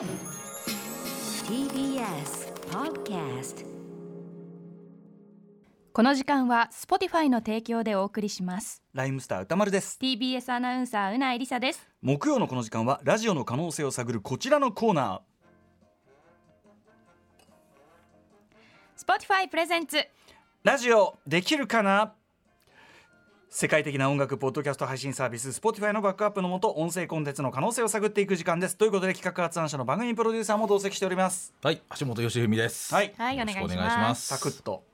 TBS Podcast この時間は Spotify の提供でお送りします。ライムスター歌丸です。TBS アナウンサーうなえりさです。木曜のこの時間はラジオの可能性を探るこちらのコーナ Spotify プレゼンツーラジオできるかな？世界的な音楽ポッドキャスト配信サービス Spotify のバックアップのもと音声コンテンツの可能性を探っていく時間です。ということで企画発案者の番組プロデューサーも同席しております。はい、橋本義文です。はい。はいお願いします。サクッと。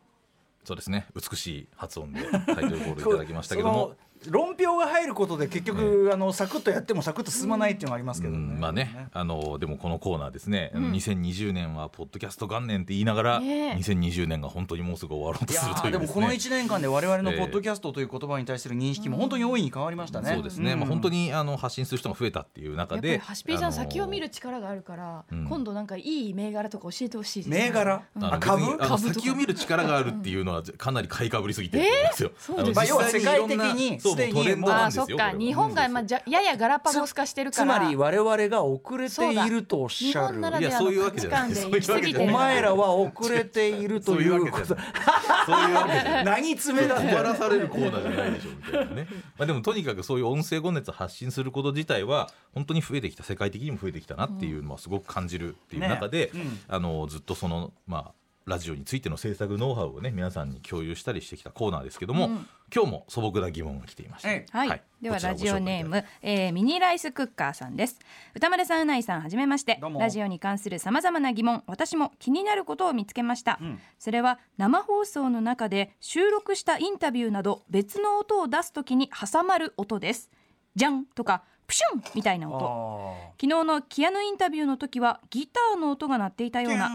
そうですね、美しい発音でタイトルコールいただきましたけども。論評が入ることで結局、あのサクッとやってもサクッと進まないっていうのがありますけうどね、んまあね、あのでもこのコーナーですね、2020年はポッドキャスト元年って言いながら、ねえ。2020年が本当にもうすぐ終わろうとするというですーでもこのね。1年間で我々のええポッドキャストという言葉に対する認識も本当に大いに変わりましたね。そうですね、ん。まあ本当にあの発信する人が増えたっていう中で、やっぱりハシピーさんあの先を見る力があるから、うん。今度なんかいい銘柄とか教えてほしいです、銘柄、あのあ株？あ先を見る力があるっていうのはかなり買いかぶりすぎてるんですよ。そうですあのまあ要は世界的にそうすでにトレンドなああんですよ。そっか。日本がまあじゃややガラパゴス化してるから。つまり我々が遅れているとおっしゃる。日本ならではいやそういうのわけじゃない価値観で行き過ぎておる。前らは遅れているとい。いうこと。そういうわけじゃない。何詰めだ困よらされるコーナーじゃないでしょみたいなね。まあでもとにかくそういう音声語熱発信すること自体は本当に増えてきた。世界的にも増えてきたなっていうのはすごく感じるっていう中で、ね。うん。あのずっとそのまあラジオについての制作ノウハウをね皆さんに共有したりしてきたコーナーですけども、今日も素朴な疑問が来ていました。ええはい、はい。ではラジオネーム、えーミニライスクッカーさんです。歌丸さんうないさんはじめまして。ラジオに関するさまざまな疑問私も気になることを見つけました、ん。それは生放送の中で収録したインタビューなど別の音を出すときに挟まる音です。じゃんとかプシュンみたいな音。あ昨日のキアヌインタビューの時はギターの音が鳴っていたような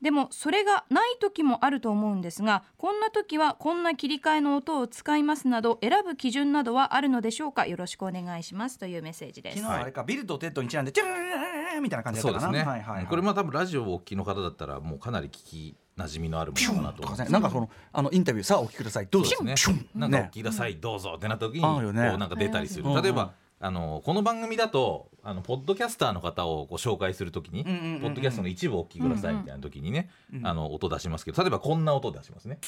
でもそれがない時もあると思うんですがこんな時はこんな切り替えの音を使いますなど選ぶ基準などはあるのでしょうか？よろしくお願いします。というメッセージです。昨日はあれか、ビルとテッドにちなんでチューみたいな感じだったかな？そうですね、はいはいはい。これも多分ラジオをお聞きの方だったらもうかなり聞き馴染みのあるものかなととか思います。ね。なんかそのあのインタビューさあお聞きください。どうぞね。なんかお聞ねきください、どうぞってなった時にこうなんか出たりする。例えば。あのこの番組だとあのポッドキャスターの方をご紹介するときに、ポッドキャストの一部をお聞きくださいみたいな時にね、あの音出しますけど例えばこんな音出しますね。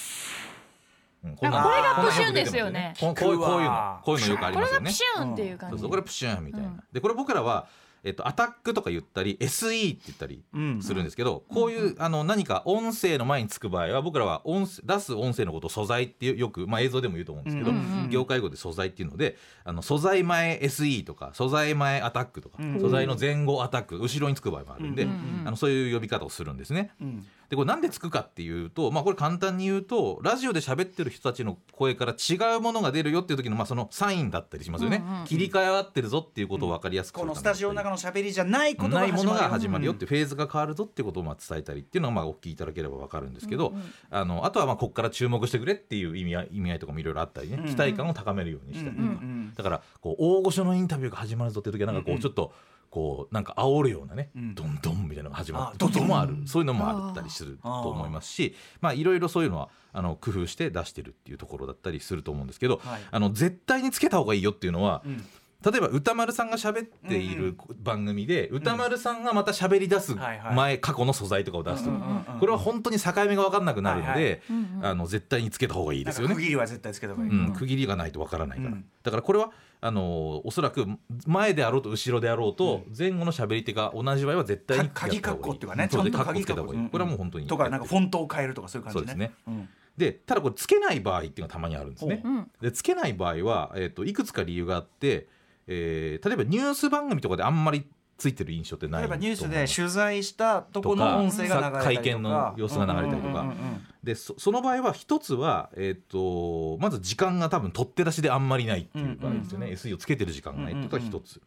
うんこれがプシュンですよね。こういうこういうのこういうのよくありこれますよね。がプシュンっていう感じ、そうこれプシュンみたいな。でこれ僕らはえっとアタックとか言ったり SE って言ったりうん。するんですけど、こういうあの何か音声の前につく場合は僕らは音声出す音声のことを素材っていうよく、まあ、映像でも言うと思うんですけど、うんうん業界語で素材っていうのであの素材前 SE とか素材前アタックとか、素材の前後アタック後ろにつく場合もあるんで、あのそういう呼び方をするんですね。うんでこれなんでつくかっていうと、まあ、これ簡単に言うとラジオで喋ってる人たちの声から違うものが出るよっていう時の,、まあそのサインだったりしますよね、切り替え合ってるぞっていうことを分かりやすくすこのスタジオの中の喋りじゃないことがないものが始始まるよってフェーズが変わるぞっていうことをまあ伝えたりっていうのはまあお聞きいただければ分かるんですけど、あのあとはまあここから注目してくれっていう意味合い意味合いとかもいろいろあったりね、期待感を高めるようにしたりとか、んだからこう大御所のインタビューが始まるぞっていう時はなんかこうちょっとこうなんか煽るようなね、どん。どんみたいなのが始まる。あドドもある。そういうのもあったりすると思います。しまあいろいろそういうのはあの工夫して出してるっていうところだったりすると思うんですけど、はい。あの絶対につけた方がいいよっていうのは、ん例えば歌丸さんが喋っている番組で、歌丸さんがまた喋り出すはいはい。前、過去の素材とかを出すと、うんうんうんこれは本当に境目が分かんなくなるのはいで、あの絶対につけた方がいいですよね。区。切りは絶対つけた方がいい、うん、区切りがないとわからないから、うん。だからこれはあのおそらく前であろうと後ろであろうと、前後の喋り手が同じ場合は絶対にか鍵括弧っていうかねちゃんと括弧つけた方がいい、鍵括弧これはもう本当にとかなんかフォントを変えるとかそういう感じね。そうですね。うん。でただこれつけない場合っていうのがたまにあるんですね。でつけない場合は、えー、といくつか理由があって、えー例えばニュース番組とかであんまりついてる印象ってない例えばニュースで取材したとこの音声が流れたりとか。会見の様子が流れたりとか。うんうんうんうん。でそその場合は一つは、えー、とまず時間が多分取って出しであんまりないっていう場合ですよね、SE をつけてる時間がないっていうのが一つ。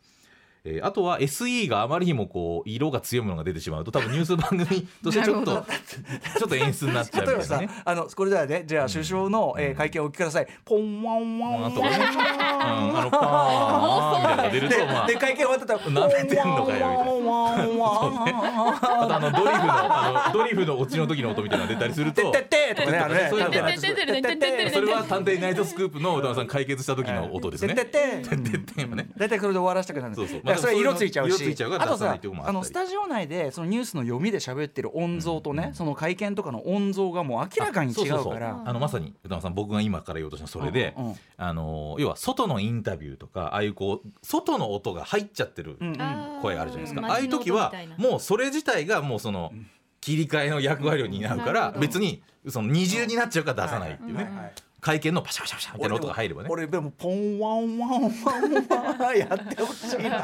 えーあとは SE があまりにもこう色が強いものが出てしまうと多分ニュース番組としてちょっと ちょっと演出になっちゃうみ例えばさたいなね。あのこれじゃあね。じゃあ首相の、えー会見をお聞きください。ポンワンワンうん、あの パーンみたいなのが出るとまあでで会見終わってたら舐めてんのかよみたいな。ワンワンワンワあとあのドリフのあのドリフのオチの時の音みたいなのが出たりすると。てってってとかねあるね。そういうのがてってってってってってそれは探偵ナイトスクープの歌丸さん解決した時の音ですね。てってっててってって今ね。大体それで終わらせたくなるそうそうだからそれ色ついちゃうし。色ついちゃうからあと出さあのスタジオ内でそのニュースの読みで喋ってる音像とね、その会見とかの音像がもう明らかに違うそうそうそう。からあのまさに歌丸さん僕が今から言おうとしたそれで、うんうん。あの要は外のインタビューとかああいうこう外の音が入っちゃってるうんうん。声あるじゃないですか、うん。ああいう時はもうそれ自体がもうその切り替えの役割を担うから別にその二重になっちゃうから出さないっていうね、会見のパシャパシャパシャみたいな音が入ればね。俺でもポンワンワンワンワンやってほしいな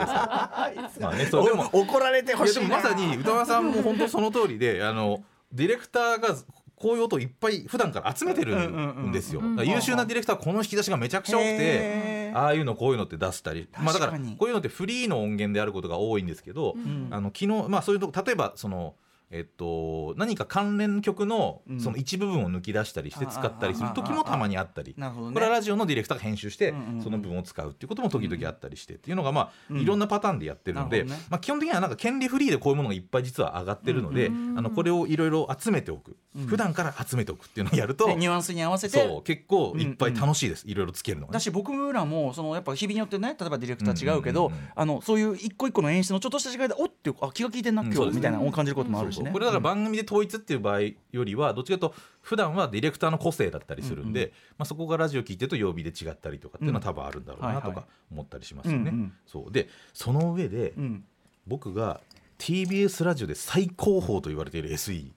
まあねそうでも怒られてほしいでもまさに歌丸さんも本当その通りであのディレクターがこういう音をいっぱい普段から集めてるんですよ、優秀なディレクターはこの引き出しがめちゃくちゃ多くてああいうのこういうのって出したりまあだからこういうのってフリーの音源であることが多いんですけど、んあの昨日まあそういうとこ例えばそのえっと、何か関連曲のうん。その一部分を抜き出したりして使ったりする時もたまにあったり。これはラジオのディレクターが編集してその分を使うっていうことも時々あったりしてっていうのがまあうん。いろんなパターンでやってるのでまあ基本的にはなんか権利フリーでこういうものがいっぱい実は上がってるのであうんのこれをいろいろ集めておく。うん普段から集めておくっていうのをやるとでニュアンスに合わせて。そう結構いっぱい楽しいです。いろいろつけるのがね。だし僕らもそのやっぱ日々によってね例えばディレクター違うけど、うんうんうんうん。あのそういう一個一個の演出のちょっとした違いでおってあ気が利いてんな今日、みたいなのを感じることもあるしね。そうそう。これだから番組で統一っていう場合よりはどっちかというと普段はディレクターの個性だったりするんで、うん。まあ、そこがラジオ聞いてると曜日で違ったりとかっていうのは多分あるんだろうなとか思ったりしますよね。うんうん。そう。でその上でうん。僕が TBS ラジオで最高峰と言われている SE、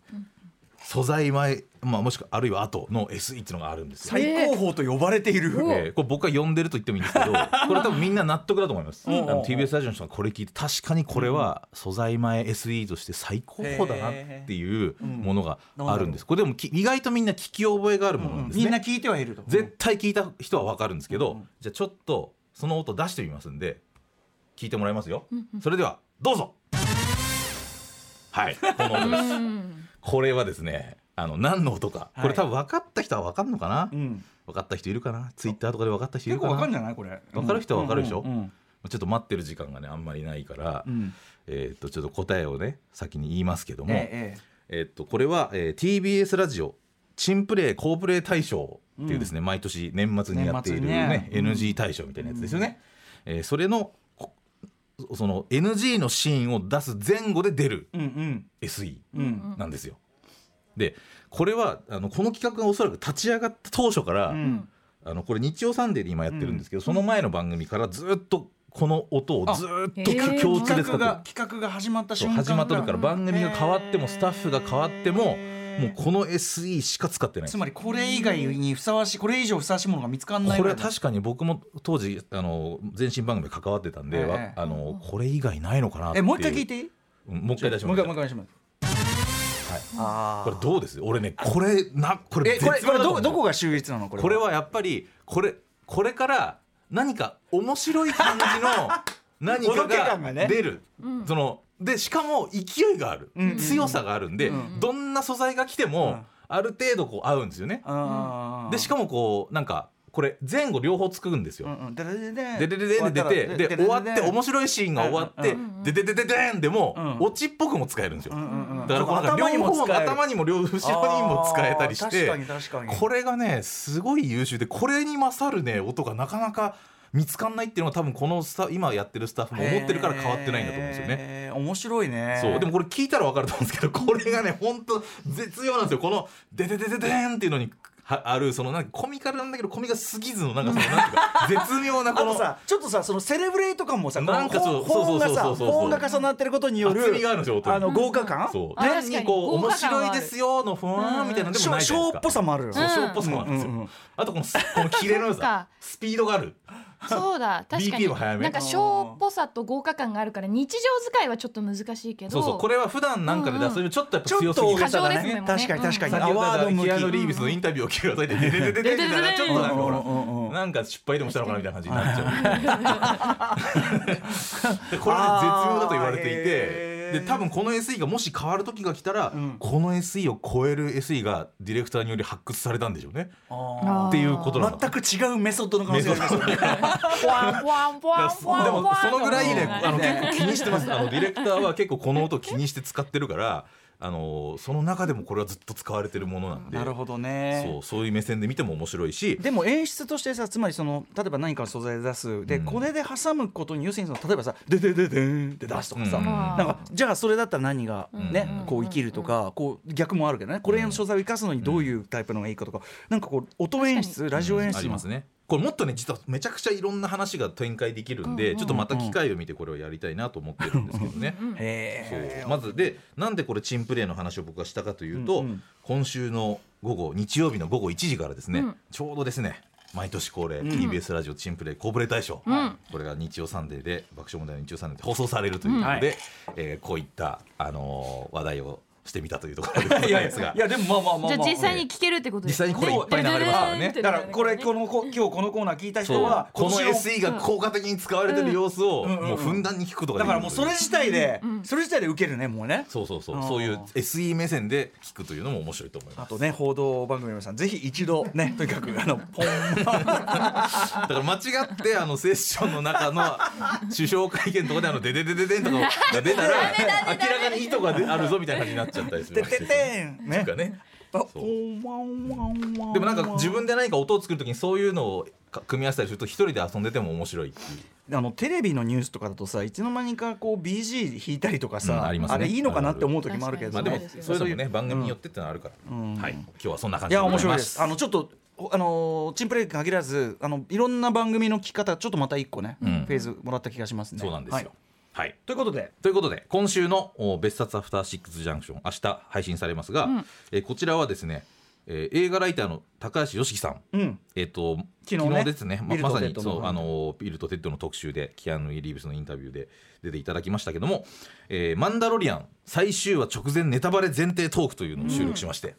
素材前、まあ、もしくはあるいは後の SE っていうのがあるんですよ。最高峰と呼ばれている、えーこれ僕が呼んでると言ってもいいんですけど これ多分みんな納得だと思います。あうん。うんうんの TBS ラジオの人がこれ聞いて確かにこれは素材前 SE として最高峰だなっていうものがあるんです。これでもき意外とみんな聞き覚えがあるものなんですね。みんな聞いてはいると。絶対聞いた人は分かるんですけど、うんじゃあちょっとその音出してみますんで聞いてもらいますよ、それではどうぞはい。この音ですうん。これはですねあの何の音か。これ多分分かった人は分かるのかな、うん、分かった人いるかな。ツイッターとかで分かった人いるかな。結構わかんじゃないこれ。わかる人はわかるでしょ？うん。うん。ちょっと待ってる時間がねあんまりないから、うん。えーっとちょっと答えをね先に言いますけども、えええーっとこれは、えー TBS ラジオチンプレー好プレー大賞っていうですね、毎年年末にやっているねね。NG 大賞みたいなやつですよね。えーそれのこその NG のシーンを出す前後で出るえうん SE うん。うん。なんですよ。でこれはあのこの企画がおそらく立ち上がった当初から、うん。あのこれ日曜サンデーで今やってるんですけど、その前の番組からずっとこの音をずっと共通で使ってる企画が始まった瞬間始まった時から番組が変わってもスタッフが変わってももうこの SE しか使ってないつまりこれ以外にふさわしいこれ以上ふさわしいものが見つかんないこれは確かに僕も当時あの前身番組で関わってたんで、ええ。わあのこれ以外ないのかなってえもう一回聞いてていい？うんもう一回出します。もう一回します。はい。あこれどうです？俺ねこれなこれえこれこれどどこが秀逸なの？これこれはやっぱりこれこれから何か面白い感じの 何かが出る、そのでしかも勢いがある、うん強さがあるんで、うんどんな素材が来ても、うん。ある程度こう合うんですよね。でしかもこうなんかこれ前後両方つくんですよ。でででででででで出てで終わって面白いシーンが終わってうんでででででんでもうん。オチっぽくも使えるんですよ。だからこう両方頭にも両後ろにも使えたりしてこれがねすごい優秀でこれに勝るね音がなかなか見つかんないっていうのは多分このスタ今やってるスタッフも思ってるから変わってないんだと思うんですよね。面白いね。そう。でもこれ聞いたら分かると思うんですけど これがね本当絶妙なんですよ。この「でででででん」っていうのにはあるそのなんかコミカルなんだけどコミカルすぎずのなんかそのなんていうか絶妙なあことのさちょっとさそのセレブレイト感もさなんかそうそうそうそうそうそう。高音が重なってることによる厚みがあるんですよ音に。あの豪華感？そう。あ確かに。単にこう面白いですよのふんみたいなのでもないじゃないですか。ショーっぽさもあるショーっぽさもあるんですよ、うん。うんうんあとこのすこのキレの良さ。スピードがあるそうだ 確か BPM 早め。になんかショーっぽさと豪華感があるから日常使いはちょっと難しいけど。そうそうこれは普段なんかで出すよりちょっとやっぱちょっと大強すぎる過剰ですもんね。確かに確かに。先ほどアワード向きキアヌ・リーブスのインタビューを聞いてくださいって「ででででで」みたいなちょっとなんかなんか失敗でもしたのかなみたいな感じになっちゃうでこれね絶妙だと言われていてで多分この SE がもし変わる時が来たら、この SE を超える SE がディレクターにより発掘されたんでしょうね。あっていうことなの。ー全く違うメソッドの可能性がありますよね。でもそのぐらいねあのね結構気にしてますあのディレクターは結構この音気にして使ってるからあのその中でもこれはずっと使われてるものなんで。なるほどね。そうそういう目線で見ても面白いし。でも演出としてさつまりその例えば何かの素材で出す。で、うん。これで挟むことに要するにその例えばさ「ででででん」って出すとかさ、うん。なんかじゃあそれだったら何がね、うん。こう生きるとか、こう逆もあるけどね。これの素材を生かすのにどういうタイプのがいいかとか、なんかこう音演出ラジオ演出ありますねこれもっとね実はめちゃくちゃいろんな話が展開できるんで、ちょっとまた機会を見てこれをやりたいなと思ってるんですけどね。へ そう。まずでなんでこれ珍プレーの話を僕がしたかというと、うんうん。今週の午後日曜日の午後1時からですね、うん。ちょうどですね毎年恒例、ん。TBS ラジオ珍プレー好プレー大賞、ん。これが日曜サンデーで爆笑問題の日曜サンデーで放送されるということで、えーこういった、あのー話題をしてみたというところでございすが。やいやでもまあまあまあ、まあ、じゃあ実際に聞けるってこと実で。すね際にこれいっぱい流れますからね。でだからこれこのこ 今日このコーナー聞いた人はこの SE が効果的に使われてる様子をもうふんだんに聞くことがだからもうそれ自体で、それ自体で受けるねもうね。そうそうそう。そういう SE 目線で聞くというのも面白いと思います。あとね報道番組の皆さんぜひ一度ね とにかくあのポンだから間違ってあのセッションの中の首相会見とかであのデデデデデンとかが出たら明らかに意図があるぞみたいな感じになっちゃったりするてわけてですよてんねとかね。あそう。ポンワンワンワンでもなんか自分で何か音を作るときにそういうのをか組み合わせたりすると一人で遊んでても面白いっていう。あのテレビのニュースとかだとさいつの間にかこう BG 弾いたりとかさ、うんありますね。れいいのかなって思う時もあるけど、まあでもそうでもね番組によってってのはあるから、ん。はい。今日はそんな感いじでござや面白いです。すあのちょっとおあのーチンプレイに限らずあのいろんな番組の聞き方ちょっとまた一個ね、うん。フェーズもらった気がしますね。そうなんですよ、はいはい。ということで。ということで今週のお別冊アフターシックスジャンクション明日配信されますが、えーこちらはですね、えー映画ライターの高橋ヨシキさん。うん。えっ、と昨日ねですね。ままさにそうあのビルとテッドの特集でキアヌ・リーブスのインタビューで出ていただきましたけども「えーマンダロリアン」最終話直前ネタバレ前提トークというのを収録しまして、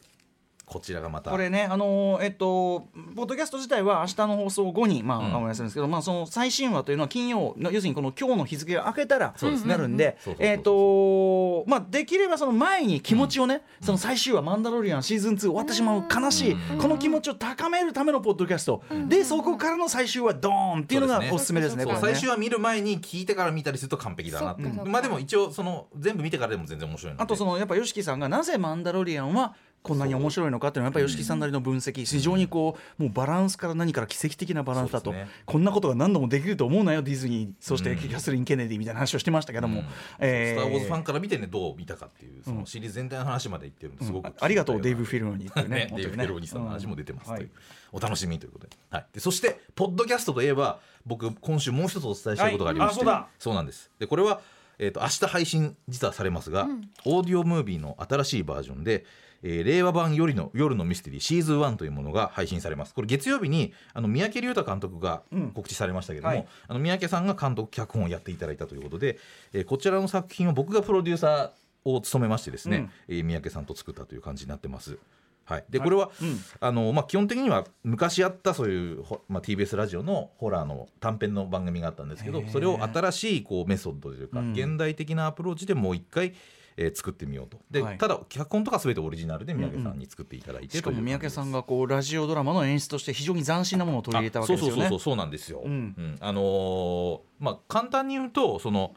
こちらがまた。これねあのーえっとポッドキャスト自体は明日の放送後にまあ、うん。おやすみですけどまあその最新話というのは金曜の要するにこの今日の日付が明けたらなるんでえっとまあできればその前に気持ちをね、その最終話マンダロリアンシーズン2終わってしまう悲しい、うん。この気持ちを高めるためのポッドキャスト、でそこからの最終話ドーンっていうのがおすすめですねそうこれね。最終話見る前に聞いてから見たりすると完璧だなってまあでも一応その全部見てからでも全然面白いあとそのやっぱ YOSHIKI さんがなぜマンダロリアンはこんなに面白いのかっていうのはやっぱ YOSHIKI さんなりの分析非常にこうもうバランスから何から奇跡的なバランスだと、ね。こんなことが何度もできると思うなよディズニーそしてキャスリン・ケネディみたいな話をしてましたけども、うん。えー。スター・ウォーズファンから見てねどう見たかっていうそのシリーズ全体の話まで言ってるんですごくあありがとうデイブ・フィルムにっていうねね、デイブ・フェローニさんの話も出てますという、うんはい。お楽しみということで,、はい、でそしてポッドキャストといえば僕今週もう一つお伝えしたいことがありまして、はいあそうだ。なんです。でこれは、えー、と明日配信実はされますが、オーディオムービーの新しいバージョンでえー令和版よりの夜のミステリーシーズン1というものが配信されます。これ月曜日にあの三宅龍太監督がうん。告知されましたけども、はい。あの三宅さんが監督脚本をやっていただいたということで、えーこちらの作品を僕がプロデューサーを務めましてですね、うん。えー三宅さんと作ったという感じになってます。はい、でこれは、うん。あのまあ、基本的には昔あったそういう、ほまあ、TBS ラジオのホラーの短編の番組があったんですけどそれを新しいこうメソッドというか、うん。現代的なアプローチでもう一回、えー作ってみようと。で、はい。ただ脚本とか全てオリジナルで三宅さんに作っていただいて、しかも三宅さんががこうラジオドラマの演出として非常に斬新なものを取り入れたわけですよね。そうそうそうそうそうなんですよ、うん。うん。あのーまあ簡単に言うとその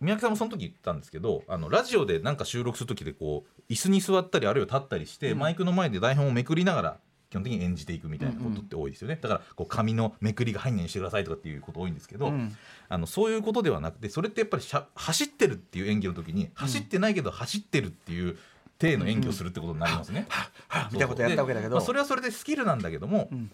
三宅さんもその時言ったんですけどあのラジオでなんか収録する時でこう椅子に座ったりあるいは立ったりして、マイクの前で台本をめくりながら基本的に演じていくみたいなことって多いですよね、だからこう紙のめくりが入んないにしてくださいとかっていうこと多いんですけど、うん。あのそういうことではなくてそれってやっぱりしゃ走ってるっていう演技の時に走ってないけど走ってるっていう体の演技をするってことになりますね。みたいなことやったわけだけどでまあそれはそれでスキルなんだけども、ん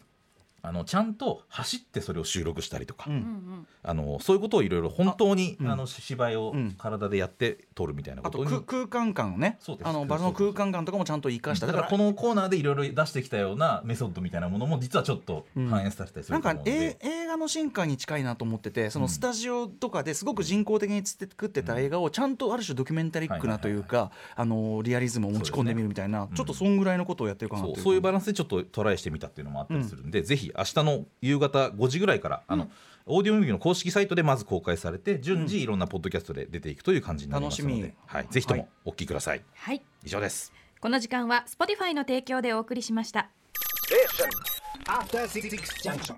あのちゃんと走ってそれを収録したりとか、うん。あのそういうことをいろいろ本当にあ、うん。の芝居をうん。体でやって撮るみたいなことに、あとく空間感をね。そうですあの場の空間感とかもちゃんと生かした。だからこのコーナーでいろいろ出してきたようなメソッドみたいなものも実はちょっと反映されたりすなんかると思うので、え映画の進化に近いなと思っててそのスタジオとかですごく人工的に作ってた映画をちゃんとある種ドキュメンタリックなというかあのリアリズムを持ち込んでみるみたいなちょっとそんぐらいのことをやってるかなとそういうそういうバランスでちょっとトライしてみたっていうのもあったりするんで、ぜひ明日の夕方5時ぐらいからあの、オーディオムービーの公式サイトでまず公開されて順次いろんなポッドキャストで出ていくという感じになりますの楽しで、はい、ぜひとはもお聞きください、はい。以上です。この時間は Spotify の提供でお送りしました。After Six Junction.